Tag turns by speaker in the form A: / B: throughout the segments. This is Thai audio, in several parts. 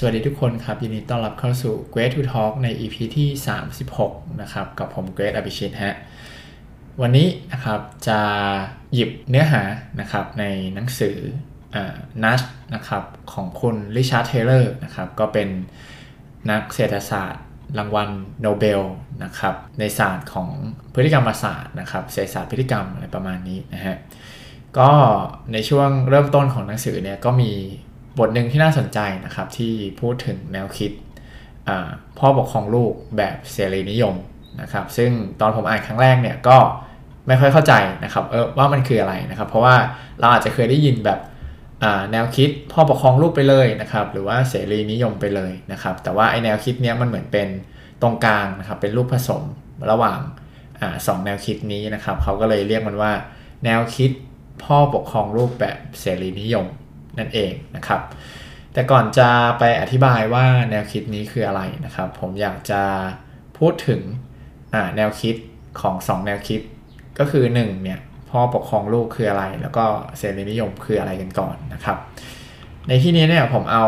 A: สวัสดีทุกคนครับ ยินดีต้อนรับเข้าสู่ Great to Talk ใน EP ที่ 36 นะครับ กับผม Great อภิชิตฮะวันนี้นะครับจะหยิบเนื้อหานะครับในหนังสือนัชนะครับของคุณริชาร์ดเทเลอร์นะครับก็เป็นนักเศรษฐศาสตร์ รางวัลโนเบลนะครับในศาสตร์ของพฤติกรรมศาสตร์นะครับเศรษฐศาสตร์พฤติกรรมอะไรประมาณนี้นะฮะก็ในช่วงเริ่มต้นของหนังสือเนี่ยก็มี บทหนึ่งที่น่าสนใจนะครับที่พูดถึงแนวคิดพ่อปกครองลูกแบบเสรีนิยมนะครับ ซึ่งตอนผมอ่านครั้งแรกเนี่ยก็ไม่ค่อยเข้าใจนะครับเออว่ามันคืออะไรนะครับ เพราะว่าเราอาจจะเคยได้ยินแบบแนวคิดพ่อปกครองลูกไปเลยนะครับ หรือว่าเสรีนิยมไปเลยนะครับ แต่ว่าไอแนวคิดเนี้ยมันเหมือนเป็นตรงกลางนะครับเป็นรูปผสมระหว่างอสองแนวคิดนี้นะครับเขาก็เลยเรียกมันว่า แนวคิดพ่อปกครองลูกแบบเสรีนิยม นั่นเองนะครับ แต่ก่อนจะไปอธิบายว่าแนวคิดนี้คืออะไรนะครับ ผมอยากจะพูดถึงแนวคิดของ 2 แนวคิดก็คือ1เนี่ยพ่อปกครองลูกคืออะไร แล้วก็เสรีนิยมคืออะไรกันก่อนนะครับ ในที่นี้เนี่ยผมเอา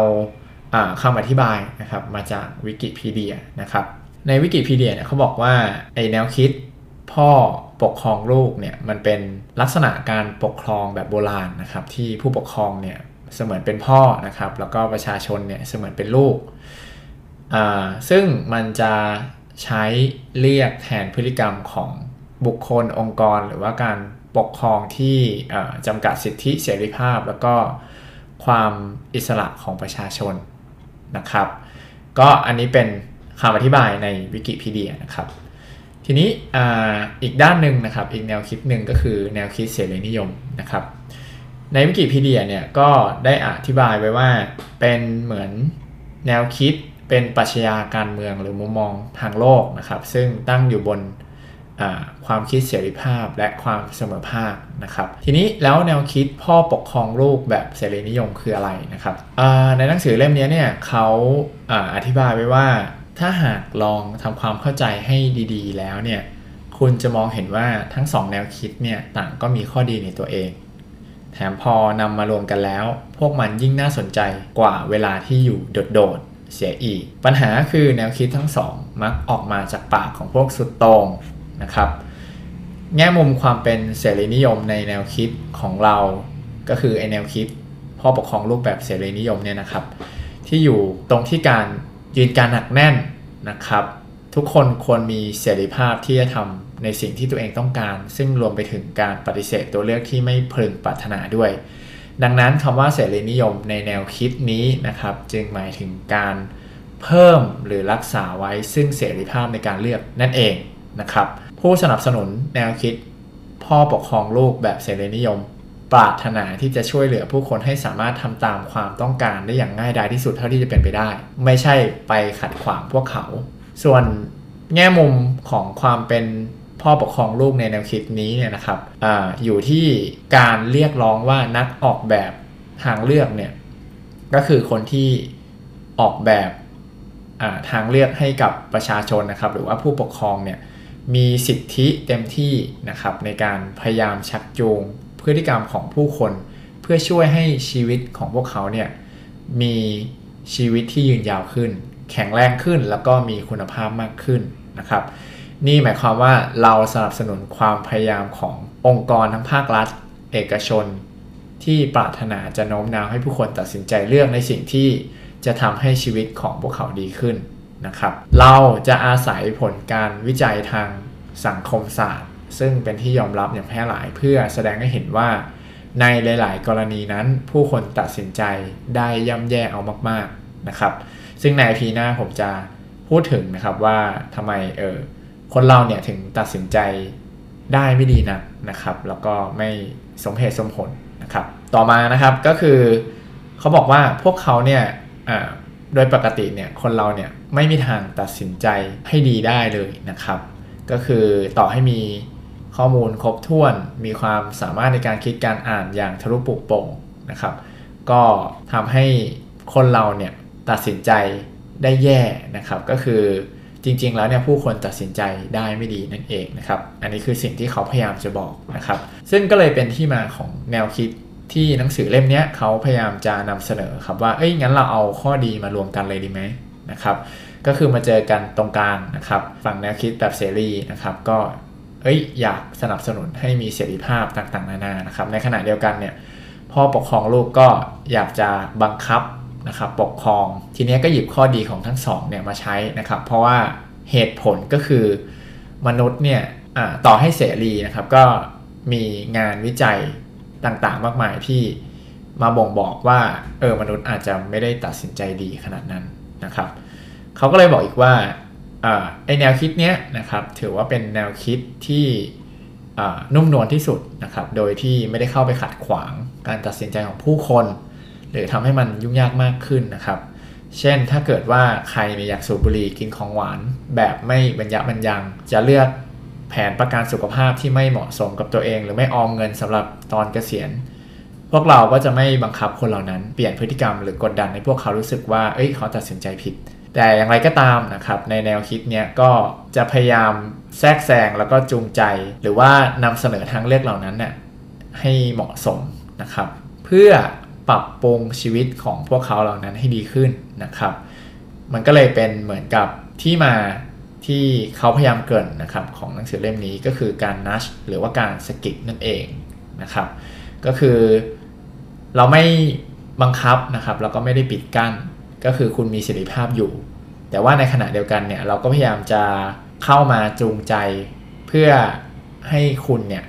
A: คำอธิบายนะครับมาจากวิกิพีเดียนะครับในวิกิพีเดียเนี่ยเขาบอกว่าไอแนวคิดพ่อปกครองลูกเนี่ยมันเป็นลักษณะการปกครองแบบโบราณนะครับที่ผู้ปกครองเนี่ย เสมือนเป็นพ่อนะครับ แล้วก็ประชาชนเนี่ยเสมือนเป็นลูก ซึ่งมันจะใช้เรียกแทนพฤติกรรมของบุคคลองค์กร หรือว่าการปกครองที่จำกัดสิทธิเสรีภาพ แล้วก็ความอิสระของประชาชนนะครับ ก็อันนี้เป็นคำอธิบายในวิกิพีเดียนะครับ ทีนี้ออีกด้านหนึ่งนะครับ อีกแนวคิดหนึ่งก็คือแนวคิดเสรีนิยมนะครับ ในวิกิพีเดียเนี่ยก็ได้อธิบายไว้ว่าเป็นเหมือนแนวคิดเป็นปรัชญาการเมืองหรือมุมมองทางโลกนะครับ ซึ่งตั้งอยู่บนความคิดเสรีภาพและความเสมอภาคนะครับ ทีนี้แล้วแนวคิดพ่อปกครองลูกแบบเสรีนิยมคืออะไรนะครับในหนังสือเล่มนี้เนี่ยเขาอธิบายไว้ว่า ถ้าหากลองทำความเข้าใจให้ดีๆ แล้วเนี่ยคุณจะมองเห็นว่าทั้งสองแนวคิดเนี่ยต่างก็มีข้อดีในตัวเอง แถมพอนำมารวมกันแล้ว พวกมันยิ่งน่าสนใจกว่าเวลาที่อยู่โดดๆเสียอีก ปัญหาคือแนวคิดทั้งสองมักออกมาจากปากของพวกสุดโต่งนะครับ แง่มุมความเป็นเสรีนิยมในแนวคิดของเรา ก็คือไอแนวคิดพ่อปกครองรูปแบบเสรีนิยมเนี่ยนะครับ ที่อยู่ตรงที่การยืนการหนักแน่นนะครับ ทุกคนควรมีเสรีภาพที่จะทำ ในสิ่งที่ตัวเองต้องการ ซึ่งรวมไปถึงการปฏิเสธตัวเลือกที่ไม่พึงปรารถนาด้วย ดังนั้นคำว่าเสรีนิยมในแนวคิดนี้นะครับ จึงหมายถึงการเพิ่มหรือรักษาไว้ซึ่งเสรีภาพในการเลือกนั่นเองนะครับ ผู้สนับสนุนแนวคิด พ่อปกครองลูกแบบเสรีนิยม ปรารถนาที่จะช่วยเหลือผู้คนให้สามารถทำตามความต้องการได้อย่างง่ายดายที่สุดเท่าที่จะเป็นไปได้ ไม่ใช่ไปขัดขวางพวกเขา ส่วนแง่มุมของความเป็น พ่อปกครองลูกในแนวคิดนี้เนี่ยนะครับออยู่ที่การเรียกร้องว่านักออกแบบทางเลือกเนี่ยก็คือคนที่ออกแบบทางเลือกให้กับประชาชนนะครับ หรือว่าผู้ปกครองเนี่ยมีสิทธิเต็มที่นะครับในการพยายามชักจูงพฤติกรรมของผู้คน เพื่อช่วยให้ชีวิตของพวกเขาเนี่ยมีชีวิตที่ยืนยาวขึ้น แข็งแรงขึ้นแล้วก็มีคุณภาพมากขึ้นนะครับ นี่หมายความว่าเราสนับสนุนความพยายามขององค์กรทั้งภาครัฐ เอกชน ที่ปรารถนาจะโน้มน้าวให้ผู้คนตัดสินใจเลือกในสิ่งที่จะทำให้ชีวิตของพวกเขาดีขึ้นนะครับ เราจะอาศัยผลการวิจัยทางสังคมศาสตร์ ซึ่งเป็นที่ยอมรับอย่างแพร่หลายเพื่อแสดงให้เห็นว่า ในหลาย ๆ กรณีนั้น ผู้คนตัดสินใจได้ย่ำแย่เอามาก ๆนะครับ ซึ่งในพีหน้าผมจะพูดถึงนะครับว่าทำไมเออ คนเราเนี่ยถึงตัดสินใจได้ไม่ดีนะนะครับ แล้วก็ไม่สมเหตุสมผลนะครับ ต่อมานะครับก็คือเขาบอกว่าพวกเขาเนี่ยโดยปกติเนี่ยคนเราเนี่ยไม่มีทางตัดสินใจให้ดีได้เลยนะครับ ก็คือต่อให้มีข้อมูลครบถ้วน มีความสามารถในการคิดการอ่านอย่างทะลุปุกโป่งนะครับ ก็ทำให้คนเราเนี่ยตัดสินใจได้แย่นะครับ ก็คือ จริง ๆ แล้วเนี่ยผู้คนตัดสินใจได้ไม่ดีนั่นเองนะครับ อันนี้คือสิ่งที่เขาพยายามจะบอกนะครับ ซึ่งก็เลยเป็นที่มาของแนวคิดที่หนังสือเล่มนี้เขาพยายามจะนำเสนอครับว่า เอ้ยงั้นเราเอาข้อดีมารวมกันเลยดีไหมนะครับ ก็คือมาเจอกันตรงกลางนะครับ ฝั่งแนวคิดแบบเสรีนะครับ ก็เอ้ยอยากสนับสนุนให้มีเสรีภาพต่างๆ นานานะครับ ในขณะเดียวกันเนี่ยพ่อปกครองลูกก็อยากจะบังคับ นะครับปกครอง ทีนี้ก็หยิบข้อดีของทั้งสองเนี่ยมาใช้นะครับ เพราะว่าเหตุผลก็คือมนุษย์เนี่ยต่อให้เสรีนะครับ ก็มีงานวิจัยต่างๆ มากมายที่มาบ่งบอกว่าเออมนุษย์อาจจะไม่ได้ตัดสินใจดีขนาดนั้นนะครับเขาก็เลยบอกอีกว่าไอแนวคิดเนี้ยนะครับถือว่าเป็นแนวคิดที่นุ่มนวลที่สุดนะครับ โดยที่ไม่ได้เข้าไปขัดขวางการตัดสินใจของผู้คน หรือทำให้มันยุ่งยากมากขึ้นนะครับ เช่นถ้าเกิดว่าใครอยากสูบบุหรี่กินของหวาน แบบไม่บรรยะบรรยัง จะเลือกแผนประกันสุขภาพที่ไม่เหมาะสมกับตัวเอง หรือไม่ออมเงินสำหรับตอนเกษียณ พวกเราก็จะไม่บังคับคนเหล่านั้นเปลี่ยนพฤติกรรมหรือกดดันให้พวกเขารู้สึกว่าเอ้ยเขาตัดสินใจผิด แต่อย่างไรก็ตามนะครับ ในแนวคิดเนี้ยก็จะพยายามแทรกแซงแล้วก็จูงใจ หรือว่านำเสนอทางเลือกเหล่านั้นเนี่ยให้เหมาะสมนะครับ เพื่อ ปรับปรุงชีวิตของพวกเขาเหล่านั้นให้ดีขึ้นนะครับ มันก็เลยเป็นเหมือนกับที่มาที่เขาพยายามเกินนะครับของหนังสือเล่มนี้ก็คือการนัชหรือว่าการสกิดนั่นเองนะครับ ก็คือเราไม่บังคับนะครับเราก็ไม่ได้ปิดกั้น ก็คือคุณมีเสรีภาพอยู่ แต่ว่าในขณะเดียวกันเนี่ยเราก็พยายามจะเข้ามาจูงใจเพื่อให้คุณเนี่ย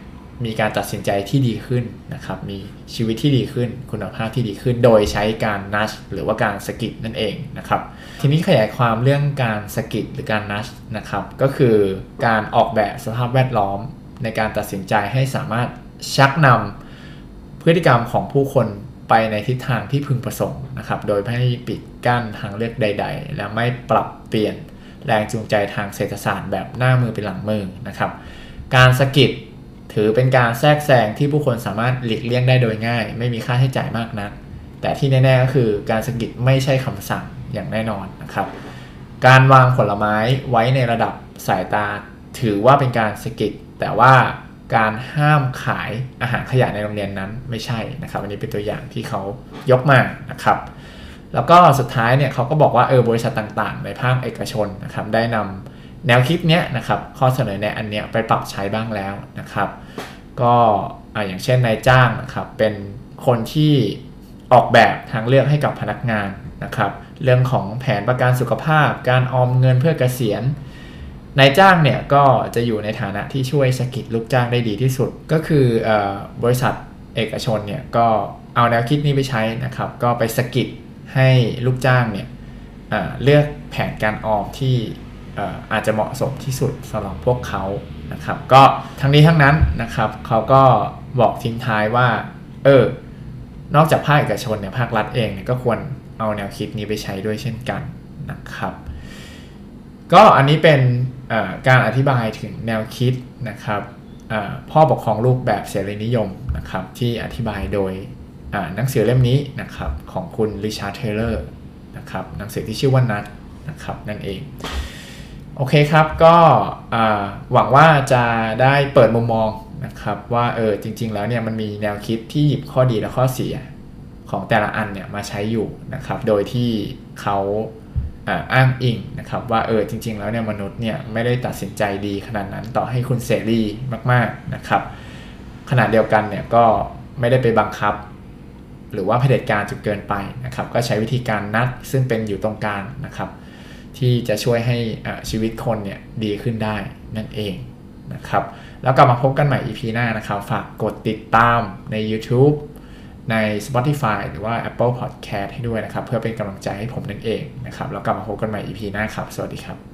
A: มีการตัดสินใจที่ดีขึ้นนะครับ มีชีวิตที่ดีขึ้น คุณภาพที่ดีขึ้น โดยใช้การนัชหรือว่าการสกิดนั่นเองนะครับ ทีนี้ขยายความเรื่องการสกิดหรือการนัชนะครับ ก็คือการออกแบบสภาพแวดล้อม ในการตัดสินใจให้สามารถชักนำพฤติกรรมของผู้คนไปในทิศทางที่พึงประสงค์นะครับ โดยไม่ปิดกั้นทางเลือกใด ๆ และไม่ปรับเปลี่ยนแรงจูงใจทางเศรษฐศาสตร์แบบหน้ามือเป็นหลังมือนะครับ การสกิด ถือเป็นการแทรกแซงที่ผู้คนสามารถหลีกเลี่ยงได้โดยง่าย ไม่มีค่าใช้จ่ายมากนัก แต่ที่แน่ๆก็คือการสกิดไม่ใช่คำสั่งอย่างแน่นอนนะครับ การวางผลไม้ไว้ในระดับสายตา ถือว่าเป็นการสกิดแต่ว่าการห้ามขายอาหารขยะในโรงเรียนนั้นไม่ใช่นะครับอันนี้เป็นตัวอย่างที่เขายกมานะครับ แล้วก็สุดท้ายเนี่ยเขาก็บอกว่าเออบริษัทต่างๆ ในภาคเอกชนนะครับได้นำ แนวคิดเนี้ยนะครับข้อเสนอแนะอันเนี้ยไปปรับใช้บ้างแล้วนะครับ ก็อย่างเช่นนายจ้างนะครับเป็นคนที่ออกแบบทางเลือกให้กับพนักงานนะครับเรื่องของแผนประกันสุขภาพ การออมเงินเพื่อเกษียณนายจ้างเนี่ยก็จะอยู่ในฐานะที่ช่วยสกิดลูกจ้างได้ดีที่สุด ก็คือบริษัทเอกชนเนี่ยก็เอาแนวคิดนี้ไปใช้นะครับ ก็ไปสกิดให้ลูกจ้างเนี่ยเลือกแผนการออมที่ อาจจะเหมาะสมที่สุดสำหรับพวกเขานะครับ ก็ทั้งนี้ทั้งนั้นนะครับเขาก็บอกทิ้งท้ายว่า เออ นอกจากภาคเอกชนเนี่ยภาครัฐเองเนี่ยก็ควรเอาแนวคิดนี้ไปใช้ด้วยเช่นกันนะครับ ก็อันนี้เป็นการอธิบายถึงแนวคิดนะครับพ่อปกครองลูกแบบเสรีนิยมนะครับที่อธิบายโดยหนังสือเล่มนี้นะครับของคุณริชาร์ดเทเลอร์นะครับหนังสือที่ชื่อว่า Nudge นะครับนั่นเอง โอเคครับก็หวังว่าจะได้เปิดมุมมองนะครับว่าเออจริง ๆ แล้วเนี่ยมันมีแนวคิดที่หยิบข้อดีและข้อเสียของแต่ละอันเนี่ยมาใช้อยู่นะครับโดยที่เขาอ้างอิงนะครับว่าเออจริง ๆ แล้วเนี่ยมนุษย์เนี่ยไม่ได้ตัดสินใจดีขนาดนั้นต่อให้คุณเสรีมากๆนะครับขณะเดียวกันเนี่ยก็ไม่ได้ไปบังคับ หรือว่าเผด็จการจนเกินไปนะครับก็ใช้วิธีการนัดซึ่งเป็นอยู่ตรงกลางนะครับ ที่จะช่วยให้ชีวิตคนเนี่ยดีขึ้นได้นั่นเองนะครับแล้วกลับมาพบกันใหม่ EP หน้านะครับ ฝากกดติดตามใน YouTube ใน Spotify หรือว่า Apple Podcast ให้ด้วยนะครับ เพื่อเป็นกำลังใจให้ผมนั่นเองนะครับ แล้วกลับมาพบกันใหม่ EP หน้าครับ สวัสดีครับ